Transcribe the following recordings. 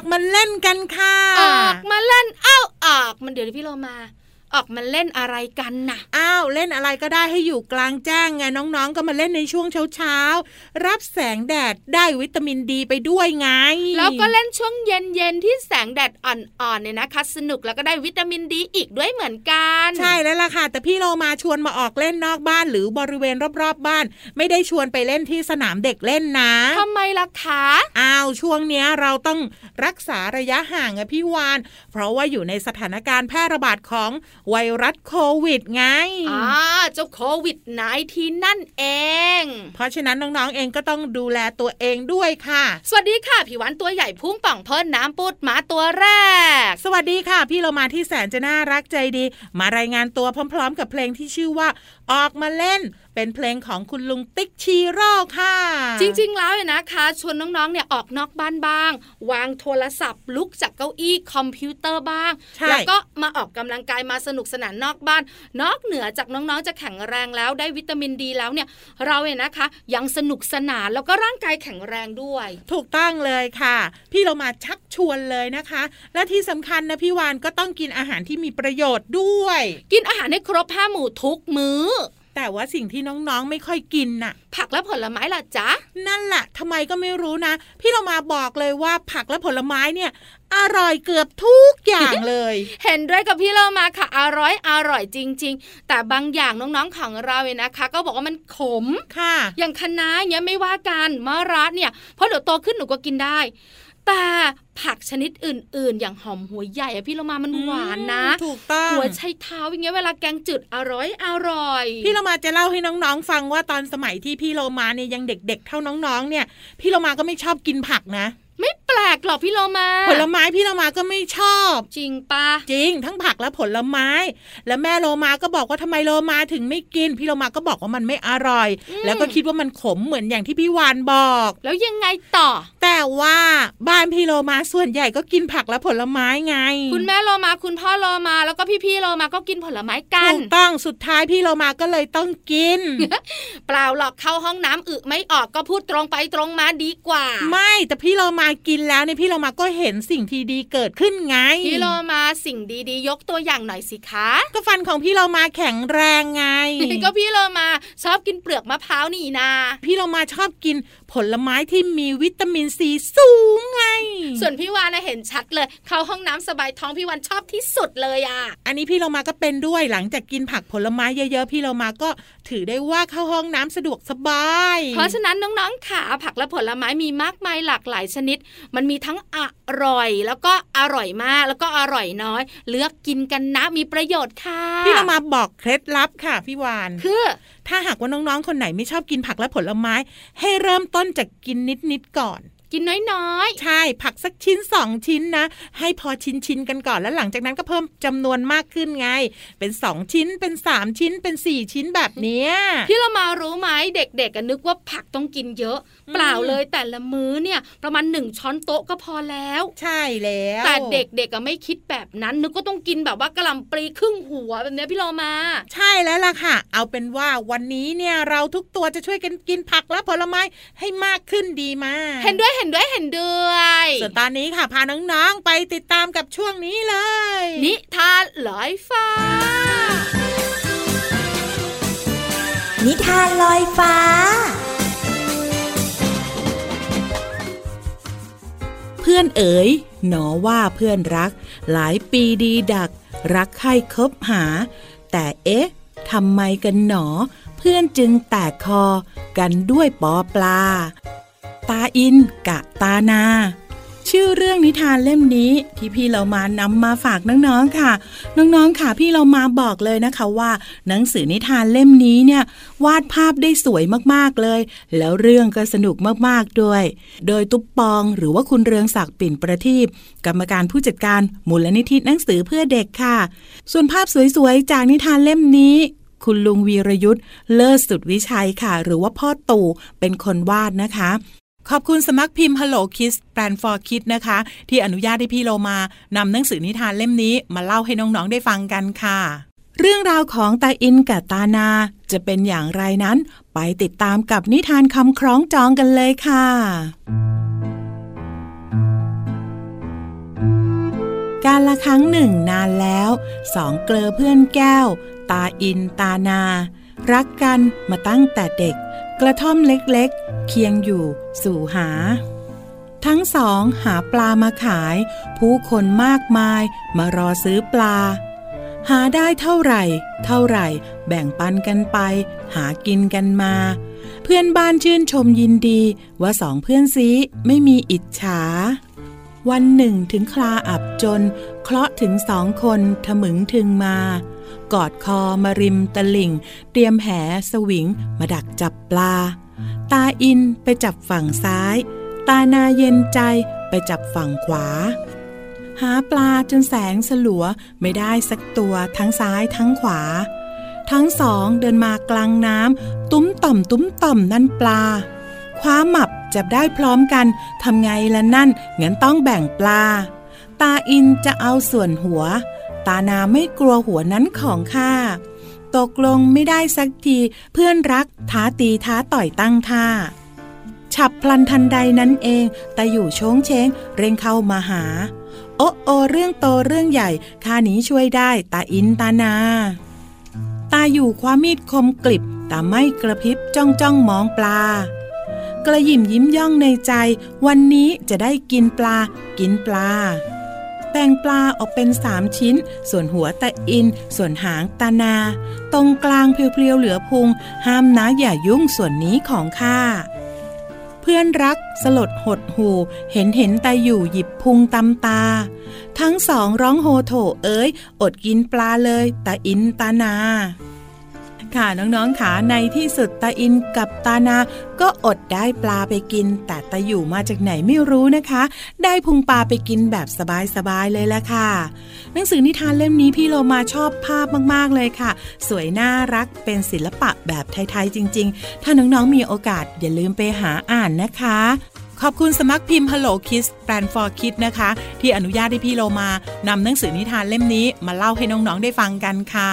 ออกมาเล่นกันค่ะ ออกมาเล่นเอ้าออกมันเดี๋ยวพี่โลมา ออกมาเล่นอะไรกันน่ะ อ้าวเล่นอะไรก็ได้ให้อยู่กลางแจ้งไงน้องๆ ก็มาเล่นในช่วงเช้าๆ รับแสงแดดได้วิตามินดีไปด้วยไง แล้วก็เล่นช่วงเย็นๆ ที่แสงแดดอ่อนๆเนี่ยนะคะสนุกแล้วก็ได้วิตามินดีอีกด้วยเหมือนกัน ใช่แล้วล่ะค่ะ แต่พี่โลมาชวนมาออกเล่นนอกบ้านหรือบริเวณรอบๆบ้าน ไม่ได้ชวนไปเล่นที่สนามเด็กเล่นนะทำไมล่ะคะอ้าวช่วงเนี้ยเราต้องรักษาระยะห่างอะพี่วาน เพราะว่าอยู่ในสถานการณ์แพร่ระบาดของ ไวรัสโควิดไงอ่าเจ้าโควิดนทีนั่นเอง เพราะฉะนั้นน้องๆเองก็ต้องดูแลตัวเองด้วยค่ะ สวัสดีค่ะผิววันตัวใหญ่พุ่งป่องเพิ่นน้ำปุดหมาตัวแรก สวัสดีค่ะ พี่เรามาที่แสนจะน่ารักใจดี มารายงานตัวพร้อม ๆ กับเพลงที่ชื่อว่า ออกมาเล่นเป็นเพลงของคุณลุงติ๊กชีโร่ค่ะ จริง ๆ แล้วเนี่ยนะคะ ชวนน้องๆเนี่ยออกนอกบ้านบ้าง วางโทรศัพท์ลุกจากเก้าอี้คอมพิวเตอร์บ้างใช่แล้วก็มาออกกำลังกายมาสนุกสนานนอกบ้าน นอกเหนือจากน้องๆ จะแข็งแรงแล้วได้วิตามินดีแล้วเนี่ย เราเนี่ยนะคะ ยังสนุกสนานแล้วก็ร่างกายแข็งแรงด้วย ถูกต้องเลยค่ะ พี่เรามาชักชวนเลยนะคะ และที่สำคัญนะพี่วานก็ต้องกินอาหารที่มีประโยชน์ด้วย กินอาหารให้ครบห้าหมู่ทุกมื้อ แต่ว่าสิ่งที่น้องๆไม่ค่อยกินน่ะ ผักและผลไม้ล่ะจ๊ะ นั่นแหละทำไมก็ไม่รู้นะ พี่เรามาบอกเลยว่าผักและผลไม้เนี่ยอร่อยเกือบทุกอย่างเลย เห็นด้วยกับพี่เรามาค่ะ อร่อยอร่อยจริง ๆ แต่บางอย่างน้องๆของเราเนี่ยนะคะ ก็บอกว่ามันขมค่ะ อย่างคะน้าเนี้ยไม่ว่ากันมะระเนี่ยเพราะเดี๋ยวโตขึ้นหนูก็กินได้ แต่ผักชนิดอื่น ๆ อย่างหอมหัวใหญ่อะพี่เรามามันหวานนะ ถูกต้องหัวไชเท้าอย่างเงี้ยเวลาแกงจืดอร่อยอร่อย พี่เรามาจะเล่าให้น้องๆ ฟังว่าตอนสมัยที่พี่เรามาเนี่ยยังเด็ก ๆ เท่าน้องๆ เนี่ย พี่เรามาก็ไม่ชอบกินผักนะ ไม่แปลกหรอกพี่เรามาผลไม้พี่เรามาก็ไม่ชอบ จริงปะจริง ทั้งผักและผลไม้ แล้วแม่โลมาก็บอกว่าทำไมโลมาถึงไม่กิน พี่โลมาก็บอกว่ามันไม่อร่อย แล้วก็คิดว่ามันขมเหมือนอย่างที่พี่วานบอก แล้วยังไงต่อ แต่ว่าบ้านพี่โลมาส่วนใหญ่ก็กินผักและผลไม้ไง คุณแม่โลมาคุณพ่อโลมาแล้วก็พี่ๆโลมาก็กินผลไม้กันถูกต้องสุดท้ายพี่โลมาก็เลยต้องกิน เปล่าหรอกเข้าห้องน้ำอึไม่ออกก็พูดตรงไปตรงมาดีกว่า ไม่แต่พี่โลมากินแล้วเนี่ยพี่โลมาก็เห็นสิ่งที่ดีเกิดขึ้นไง พี่โลมาสิ่งดีๆ ยกตัวอย่างหน่อยสิคะ ก็ฟันของพี่โลมาแข็งแรงไง ก็พี่โลมาชอบกินเปลือกมะพร้าวนี่นา พี่โลมาชอบกินผลไม้ที่มีวิตามินซีสูงไง ส่วนพี่วานนะเห็นชัดเลย เข้าห้องน้ำสบายท้องพี่วานชอบที่สุดเลยอะ อันนี้พี่เรามาก็เป็นด้วยหลังจากกินผักผลไม้เยอะๆ พี่เรามาก็ถือได้ว่าเข้าห้องน้ำสะดวกสบาย เพราะฉะนั้นน้องๆขาผักและผลไม้มีมากมายหลากหลายชนิดมันมีทั้งอร่อย แล้วก็อร่อยมากแล้วก็อร่อยน้อย เลือกกินกันนะมีประโยชน์ค่ะ พี่เรามาบอกเคล็ดลับค่ะพี่วานคือถ้าหากว่าน้องๆ คนไหนไม่ชอบกินผักและผลไม้ ให้เริ่มต้นจากกินนิดๆก่อน กินน้อยใช่ผักสักชิ้นสองชิ้นนะ ให้พอชิ้นชิ้นๆกันก่อนแล้วหลังจากนั้นก็เพิ่มจำนวนมากขึ้นไง เป็นสองชิ้นเป็นสามชิ้นเป็นสี่ชิ้นแบบเนี้ยๆพี่เรามารู้ไหมเด็กๆกันนึกว่าผักต้องกินเยอะอืมเปล่าเลยแต่ละมื้อเนี่ยประมาณหนึ่งช้อนโต๊ะก็พอแล้ว ใช่แล้ว แต่เด็กๆก็ไม่คิดแบบนั้น นึกว่าต้องกินแบบว่ากะหล่ำปลีครึ่งหัวแบบเนี้ยพี่เรามา ใช่แล้วล่ะค่ะ เอาเป็นว่าวันนี้เนี่ยเราทุกตัวจะช่วยกันกินผักและผลไม้ให้มากขึ้นดีมากเห็นด้วยเห็นด้วยเห็นด้วยส่วนตอนนี้ค่ะ พาน้องๆไปติดตามกับช่วงนี้เลย นิทานลอยฟ้า นิทานลอยฟ้าเพื่อนเอ๋ย หนอว่าเพื่อนรัก หลายปีดีดัก รักใครคบหา แต่เอ๊ะทำไมกันหนอ เพื่อนจึงแตกคอกันด้วยปอปลา ตาอิน กะตานา ชื่อเรื่องนิทานเล่มนี้ที่พี่เรามานำมาฝากน้องๆค่ะ น้องๆค่ะพี่เรามาบอกเลยนะคะว่า หนังสือนิทานเล่มนี้เนี่ยวาดภาพได้สวยมากๆเลย แล้วเรื่องก็สนุกมากๆด้วย โดยตุ๊ปปองหรือว่าคุณเรืองศักดิ์ปิ่นประทีปกรรมการผู้จัดการมูลนิธิหนังสือเพื่อเด็กค่ะ ส่วนภาพสวยๆจากนิทานเล่มนี้คุณลุงวีรยุทธ์เลิศสุดวิชัยค่ะ หรือว่าพ่อตู่เป็นคนวาดนะคะ ขอบคุณสำนักพิมพ์ Hello Kids Brand for Kids นะคะ ที่อนุญาตให้พี่โลมานำหนังสือนิทานเล่มนี้มาเล่าให้น้องๆได้ฟังกันค่ะ เรื่องราวของตาอินกับตานา จะเป็นอย่างไรนั้น ไปติดตามกับนิทานคำคล้องจองกันเลยค่ะ การละครั้งหนึ่งนานแล้ว สองเกลอเพื่อนแก้ว ตาอินตานา รักกันมาตั้งแต่เด็ก กระท่อมเล็กๆ เคียงอยู่สู่หา ทั้งสองหาปลามาขาย ผู้คนมากมายมารอซื้อปลา หาได้เท่าไหร่ เท่าไหร่ แบ่งปันกันไป หากินกันมา เพื่อนบ้านชื่นชมยินดีว่าสองเพื่อนซีไม่มีอิจฉาวันหนึ่งถึงคลาอับจน เคราะห์ถึงสองคนถมึงถึงมา กอดคอมาริมตะลิ่ง เตรียมแหสวิง มาดักจับปลา ตาอินไปจับฝั่งซ้าย ตานาเย็นใจไปจับฝั่งขวา หาปลาจนแสงสลัวไม่ได้สักตัวทั้งซ้ายทั้งขวา ทั้งสองเดินมากลางน้ำตุ้มต่อมตุ้มต่อมนั่นปลา คว้าหมับจับได้พร้อมกันทำไงละนั่นงั้นต้องแบ่งปลา ตาอินจะเอาส่วนหัว ตานาไม่กลัวหัวนั้นของข้าตกลงไม่ได้สักทีเพื่อนรักท้าตีท้าต่อยตั้งท่า ฉับพลันทันใดนั้นเองแต่อยู่โชงเชงเร่งเข้ามาหา โอ้โอเรื่องโตเรื่องใหญ่ข้านี้ช่วยได้ตาอินตานา ตาอยู่คว้ามีดคมกลิบแต่ไม่กระพริบจ้องจ้องมองปลา กระยิมยิ้มย่องในใจ วันนี้จะได้กินปลา กินปลา แบ่งปลาออกเป็นสามชิ้น ส่วนหัวตะอิน ส่วนหางตานา ตรงกลางเพลียวๆเหลือพุง ห้ามนะอย่ายุ่งส่วนนี้ของข้าเพื่อนรักสลดหดหูเห็นเห็นตาอยู่หยิบพุงตำตา ทั้งสองร้องโฮโถเอ้ย อดกินปลาเลยตาอินตานา ค่ะน้องๆขาในที่สุดตาอินกับตานา ก็อดได้ปลาไปกิน แต่ตาอยู่มาจากไหนไม่รู้นะคะ ได้พุงปลาไปกินแบบสบายๆเลยละค่ะ หนังสือนิทานเล่มนี้พี่โลมาชอบภาพมากๆเลยค่ะ สวยน่ารักเป็นศิลปะแบบไทยๆจริง ๆ ถ้าน้องๆมีโอกาสอย่าลืมไปหาอ่านนะคะขอบคุณสมัครพิมพ์ Hello Kids Plan for Kids นะคะ ที่อนุญาตให้พี่โลมานำหนังสือนิทานเล่มนี้มาเล่าให้น้อง ๆ ได้ฟังกันค่ะ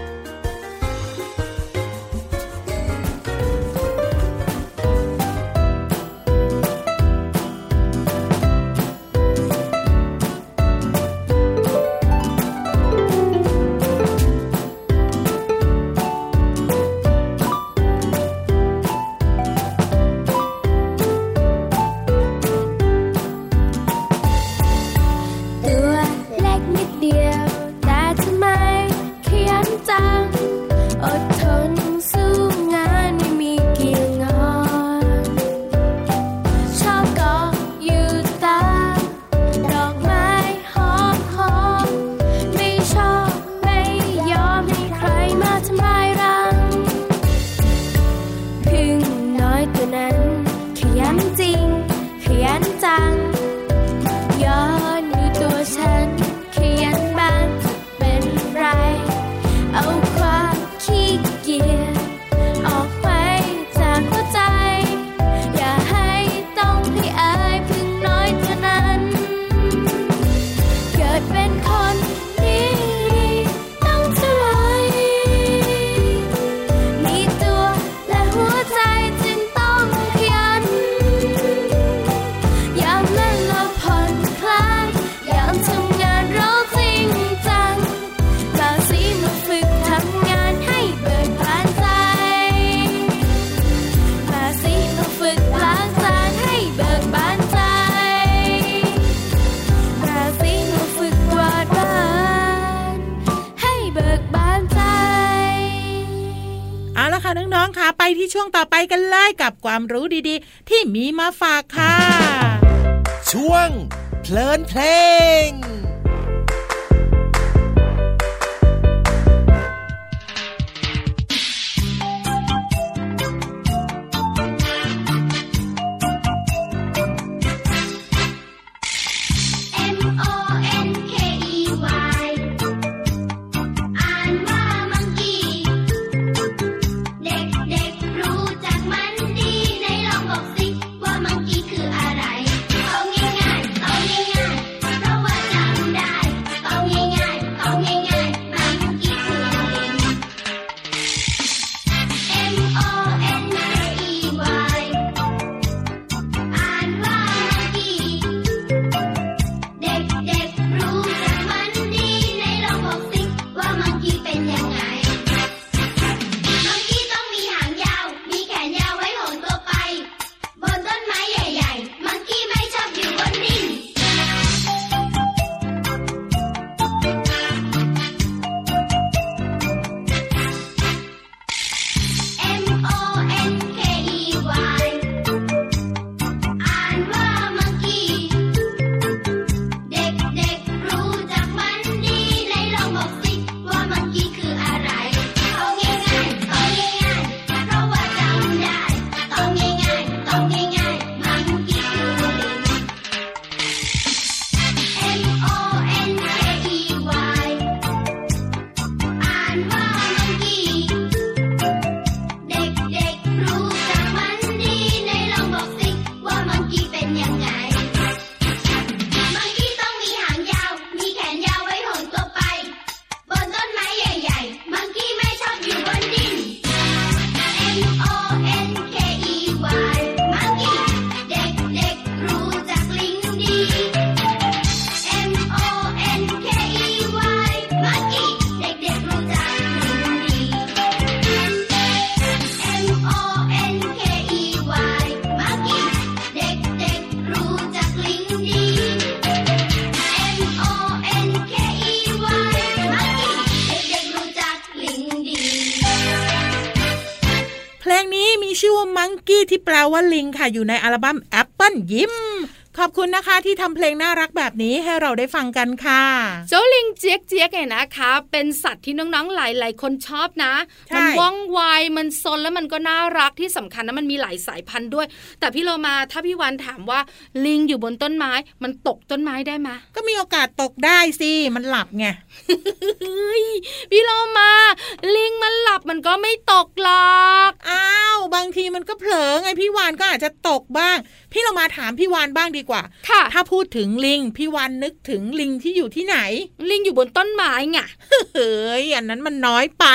ความรู้ดีๆ ที่มีมาฝากค่ะ ช่วงเพลินเพลง ว่าลิงค่ะอยู่ในอัลบั้มแอปเปิลยิ้ม ขอบคุณนะคะที่ทำเพลงน่ารักแบบนี้ให้เราได้ฟังกันค่ะเจ้าลิงเจี๊ยกเจี๊ยกเนี่ยนะคะ เป็นสัตว์ที่น้องๆหลายๆคนชอบนะใช่มันว่องไวมันซนแล้วมันก็น่ารักที่สำคัญนะมันมีหลายสายพันธุ์ด้วย แต่พี่เรามาถ้าพี่วันถามว่าลิงอยู่บนต้นไม้ มันตกต้นไม้ได้ไหมก็มีโอกาสตกได้สิมันหลับไงเฮ้ยพี่เรามา ลิงมันหลับมันก็ไม่ตกหรอกอ้าวบางทีมันก็เผลอไงพี่วานก็อาจจะตกบ้าง พี่เรามาถามพี่วานบ้างดีกว่าค่ะถ้าพูดถึงลิง พี่วานนึกถึงลิงที่อยู่ที่ไหน ลิงอยู่บนต้นไม้ไงเฮ้ยอันนั้นมันน้อยไป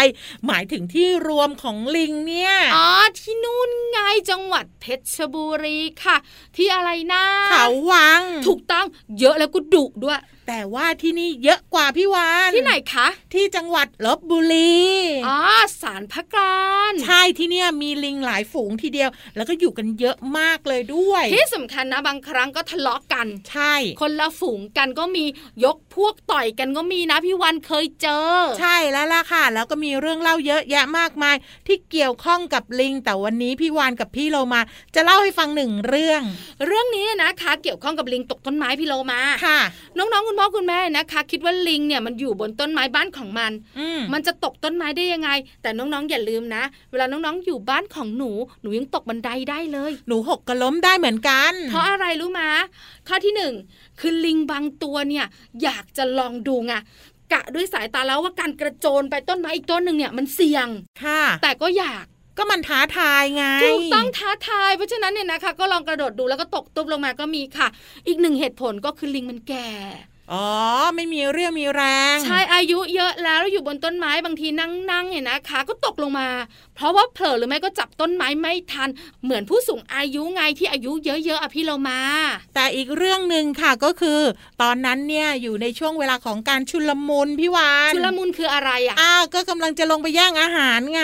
หมายถึงที่รวมของลิงเนี่ย อ๋อ ที่นู่นไงจังหวัดเพชรบุรีค่ะ ที่อะไรนะเขาวัง ถูกต้องเยอะแล้วก็ดุด้วย แต่ว่าที่นี่เยอะกว่าพี่วานที่ไหนคะ ที่จังหวัดลบบุรีอ๋อสารพระการใช่ที่เนี่ยมีลิงหลายฝูงทีเดียว แล้วก็อยู่กันเยอะมากเลยด้วย ที่สำคัญนะบางครั้งก็ทะเลาะกัน ใช่ คนละฝูงกันก็มียกพวกต่อยกันก็มีนะพี่วันเคยเจอ ใช่แล้วล่ะค่ะ แล้วก็มีเรื่องเล่าเยอะแยะมากมาย ที่เกี่ยวข้องกับลิง แต่วันนี้พี่วานกับพี่โลมา จะเล่าให้ฟังหนึ่งเรื่อง เรื่องนี้นะคะ เกี่ยวข้องกับลิงตกต้นไม้พี่โลมาค่ะ น้องๆคุณพ่อคุณแม่นะคะ คิดว่าลิงเนี่ยมันอยู่บนต้นไม้บ้านของมันอืมมันจะตกต้นไม้ได้ยังไง แต่น้องๆอย่าลืมนะ เวลาน้องๆอยู่บ้านของหนูหนูยังตกบันไดได้เลย หนูหกก็ล้มได้เหมือนกัน เพราะอะไรรู้มาข้อที่หนึ่งคือลิงบางตัวเนี่ยอยากจะลองดูไงกะด้วยสายตาแล้วว่าการกระโจนไปต้นไม้อีกต้นหนึ่งเนี่ยมันเสี่ยงค่ะ แต่ก็อยากก็มันท้าทายไงถูกต้องท้าทายเพราะฉะนั้นเนี่ยนะคะ ก็ลองกระโดดดูแล้วก็ตกตุ๊บลงมาก็มีค่ะ อีกหนึ่งเหตุผลก็คือลิงมันแก่ อ๋อ ไม่มีเรี่ยวมีแรง ใช่อายุเยอะแล้วแล้วอยู่บนต้นไม้บางทีนั่งๆเนี่ยนะคะ ก็ตกลงมา เพราะว่าเผลอหรือไม่ก็จับต้นไม้ไม่ทัน เหมือนผู้สูงอายุไงที่อายุเยอะๆอะพี่เรามา แต่อีกเรื่องหนึ่งค่ะก็คือ ตอนนั้นเนี่ยอยู่ในช่วงเวลาของการชุลมุนพี่วานชุลมุนคืออะไรอะอ้าวก็กำลังจะลงไปย่างอาหารไง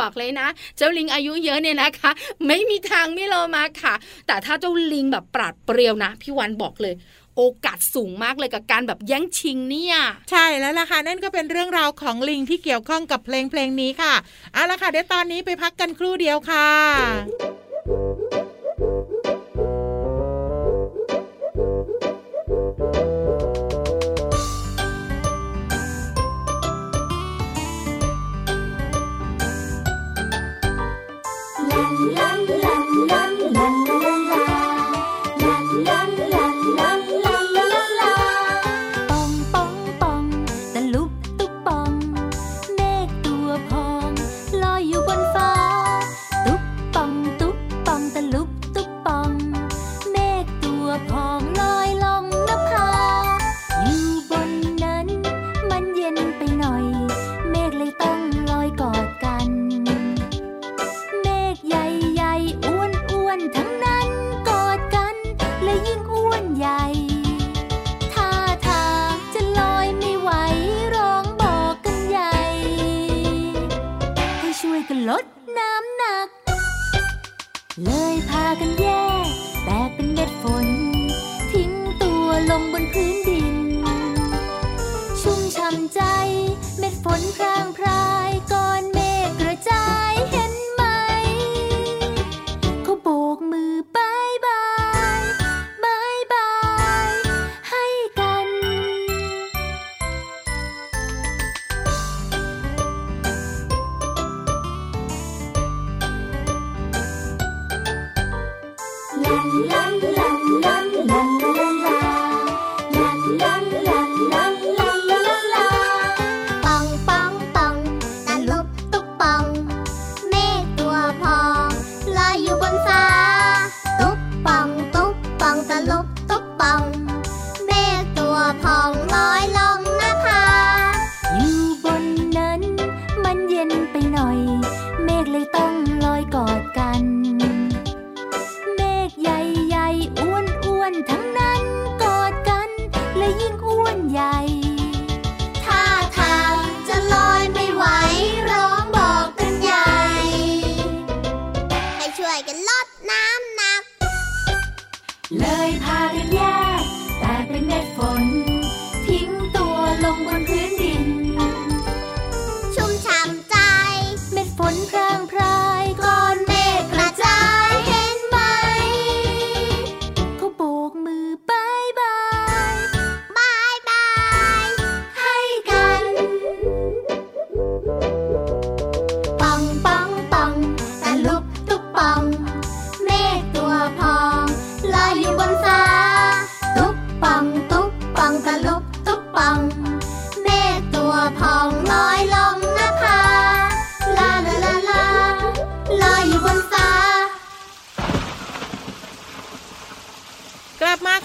บอกเลยนะ เจ้าลิงอายุเยอะเนี่ยนะคะ ไม่มีทางไม่โลมาค่ะ แต่ถ้าเจ้าลิงแบบปราดเปรียวนะพี่วันบอกเลย โอกาสสูงมากเลยกับการแบบแย่งชิงเนี่ยใช่แล้วล่ะค่ะนั่นก็เป็นเรื่องราวของลิงที่เกี่ยวข้องกับเพลงเพลงนี้ค่ะเอาละค่ะเดี๋ยวตอนนี้ไปพักกันครู่เดียวค่ะ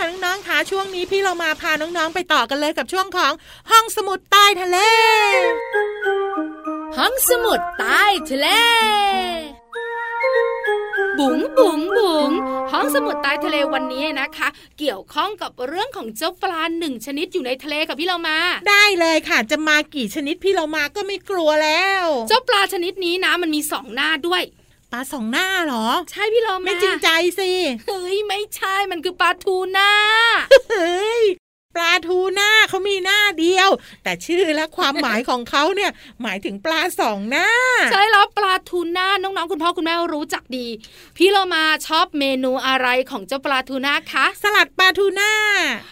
น้องๆค่ะช่วงนี้พี่เรามาพาน้องๆไปต่อกันเลยกับช่วงของห้องสมุดใต้ทะเล ห้องสมุดใต้ทะเลบุ๋งบุ๋งบุ๋งห้องสมุดใต้ทะเลวันนี้นะคะ เกี่ยวข้องกับเรื่องของเจ้าปลาหนึ่งชนิดอยู่ในทะเลกับพี่เรามา ได้เลยค่ะ จะมากี่ชนิดพี่เรามาก็ไม่กลัวแล้ว เจ้าปลาชนิดนี้นะมันมีสองหน้าด้วย ปลาสองหน้าเหรอ ใช่พี่เรามาไม่จริงใจสิเฮ้ยไม่ใช่มันคือปลาทูน่าเฮ้ยป ลาทูหน้าเขามีหน้าเดียว แต่ชื่อและความหมายของเขาเนี่ยหมายถึงปลาสองหน้า ใช่แล้วปลาทูน่าน้องๆคุณพ่อคุณแม่รู้จักดี พี่เรามาชอบเมนูอะไรของเจ้าปลาทูน่าคะ สลัดปลาทูน่า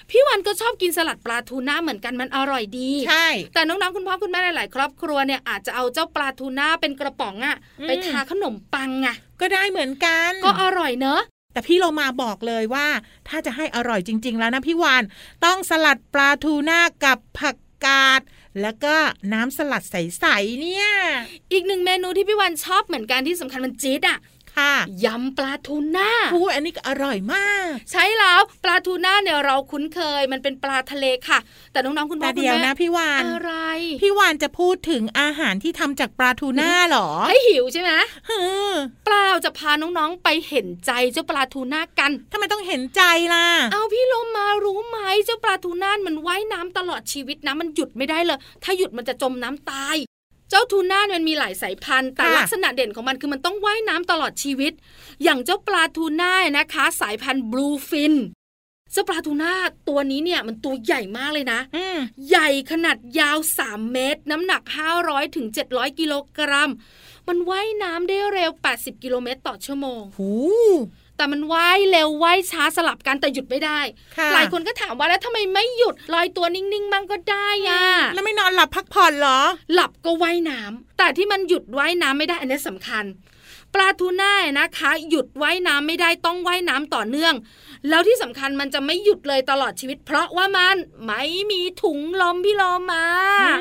พี่วันก็ชอบกินสลัดปลาทูน่าเหมือนกันมันอร่อยดีใช่แต่น้องๆคุณพ่อคุณแม่หลายๆครอบครัวเนี่ยอาจจะเอาเจ้าปลาทูน่าเป็นกระป๋องอะอืมไปทาขนมปังอะก็ได้เหมือนกัน ก็อร่อยเนอะ แต่พี่เรามาบอกเลยว่าถ้าจะให้อร่อยจริง ๆ แล้วนะพี่วานต้องสลัดปลาทูน่ากับผักกาดแล้วก็น้ำสลัดใสๆเนี่ย อีกหนึ่งเมนูที่พี่วันชอบเหมือนกันที่สำคัญมันจี๊ดอะ ค่ะยำปลาทูน่าพูอันนี้ก็อร่อยมาก ใช่แล้วปลาทูน่าเนี่ยเราคุ้นเคยมันเป็นปลาทะเลค่ะ แต่น้องๆคุณพ่แต่อคุณเดียวแม่นะพี่วานอะไร พี่วานจะพูดถึงอาหารที่ทำจากปลาทูน่าเหรอให้หิวใช่ไหมฮึมเปล่าจะพาน้องๆไปเห็นใจเจ้าปลาทูน่ากันทำไมต้องเห็นใจล่ะ เอาพี่โลมารู้ไหมเจ้าปลาทูน่ามันว่ายน้ำตลอดชีวิตนะมันหยุดไม่ได้เลย ถ้าหยุดมันจะจมน้ำตาย เจ้าทูน่ามันมีหลายสายพันธุ์แต่ค่ะลักษณะเด่นของมันคือมันต้องว่ายน้ำตลอดชีวิต อย่างเจ้าปลาทูน่านะคะ สายพันธุ์บลูฟินเจ้าปลาทูน่าตัวนี้เนี่ยมันตัวใหญ่มากเลยนะอืมใหญ่ขนาดยาว 3 เมตร น้ำหนัก 500ถึง700 กิโลกรัม มันว่ายน้ำได้เร็ว 80 กิโลเมตรต่อชั่วโมงหู แต่มันว่ายเร็วว่ายช้าสลับกันแต่หยุดไม่ได้ค่ะหลายคนก็ถามว่าแล้วทำไมไม่หยุดลอยตัวนิ่งๆบ้างก็ได้อะแล้วไม่นอนหลับพักผ่อนเหรอ หลับก็ว่ายน้ำแต่ที่มันหยุดว่ายน้ำไม่ได้อันนี้สำคัญปลาทูน่านะคะ หยุดว่ายน้ำไม่ได้ต้องว่ายน้ำต่อเนื่อง แล้วที่สำคัญมันจะไม่หยุดเลยตลอดชีวิต เพราะว่ามันไม่มีถุงลมพี่ลมมา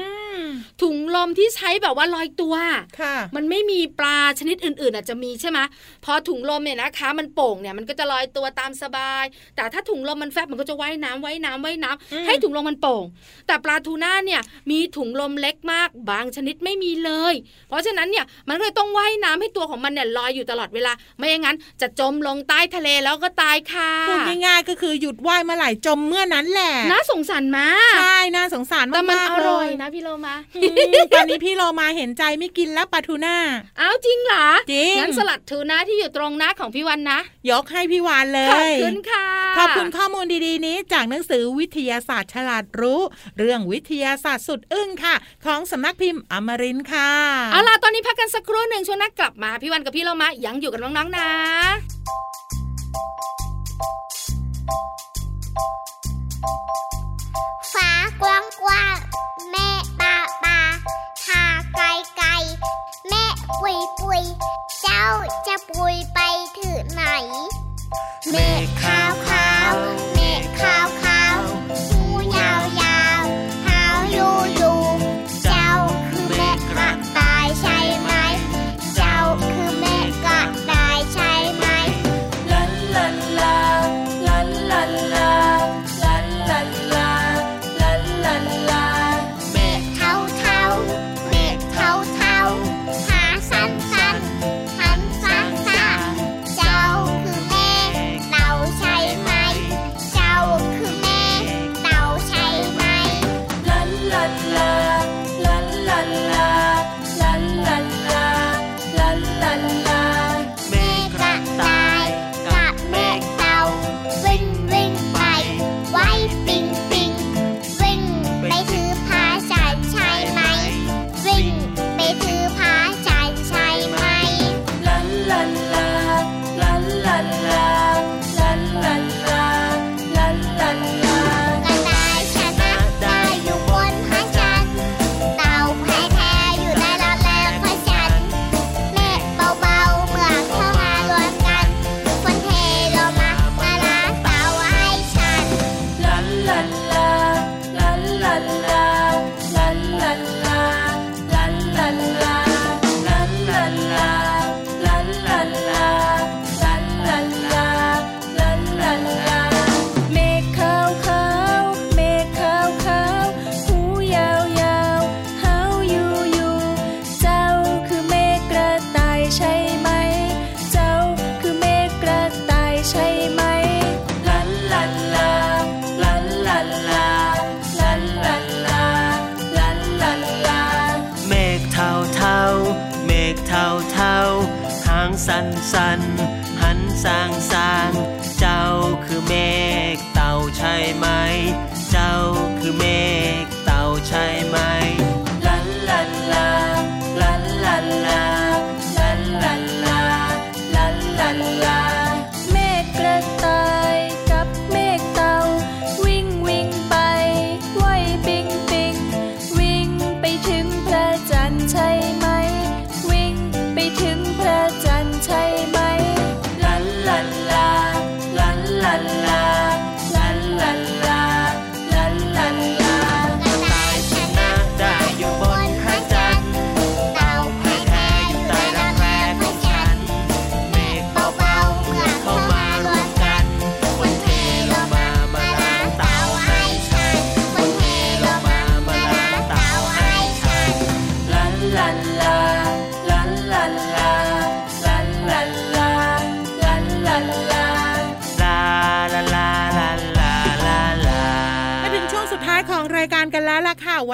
อืมถุงลมที่ใช้แบบว่าลอยตัวค่ะมันไม่มีปลาชนิดอื่นๆอาจจะมีใช่ไหมพอถุงลมเนี่ยนะคะ มันโป่งเนี่ยมันก็จะลอยตัวตามสบาย แต่ถ้าถุงลมมันแฟบมันก็จะว่ายน้ำว่ายน้ำว่ายน้ำอืมให้ถุงลมมันโป่ง แต่ปลาทูน่าเนี่ยมีถุงลมเล็กมาก บางชนิดไม่มีเลย เพราะฉะนั้นเนี่ยมันก็เลยต้องว่ายน้ำให้ตัวของมันเนี่ยลอยอยู่ตลอดเวลา ไม่อย่างนั้นจะจมลงใต้ทะเลแล้วก็ตายค่ะพูดง่ายๆก็คือหยุดว่ายเมื่อไหร่จมเมื่อนั้นแหละ น่าสงสารมากใช่น่าสงสารแต่มันมากอๆเลร่อยยนะพี่โลมาอืมตอนนี้พี่โลมาเห็นใจไม่กินแล้วปลาทูน่าอ้าวจริงเหรอจริงงั้นสลัดทูน่าที่อยู่ตรงหน้าของพี่วันนะ ยกให้พี่วานเลขอบยคุณค่ะขอบคุณข้อมูลดีๆนี้ จากหนังสือวิทยาศาสตร์ฉลาดรู้ เรื่องวิทยาศาสตร์สุดอึ้งค่ะ ของสำนักพิมพ์อมรินทร์ค่ะเอาล่ะตอนนี้พักกันสักครู่หนึ่งช่วงหน้ากลับมาพี่วันกับพี่เรามายังอยู่กับน้องๆนะ ฟ้ากว้างกว้างแม่ปาปาทาไกลไกลแม่ปุยปุยเจ้าจะปุยไปถึงไหน เมฆขา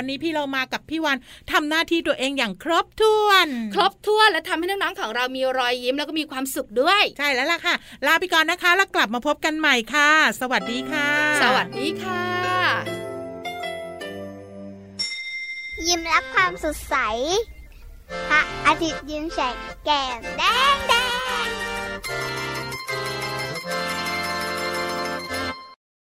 วล่ะค่ะวันนี้พี่เรามากับพี่วันทำหน้าที่ตัวเองอย่างครบถ้วน ครบถ้วนและทำให้น้องๆของเรามีรอยยิ้มแล้วก็มีความสุขด้วย ใช่แล้วล่ะค่ะ ลาไปก่อนนะคะ แล้วกลับมาพบกันใหม่ค่ะ สวัสดีค่ะ สวัสดีค่ะ ยิ้มรับความสดใสพระอาทิตย์ยิ้มแฉกแก้มแดงแดง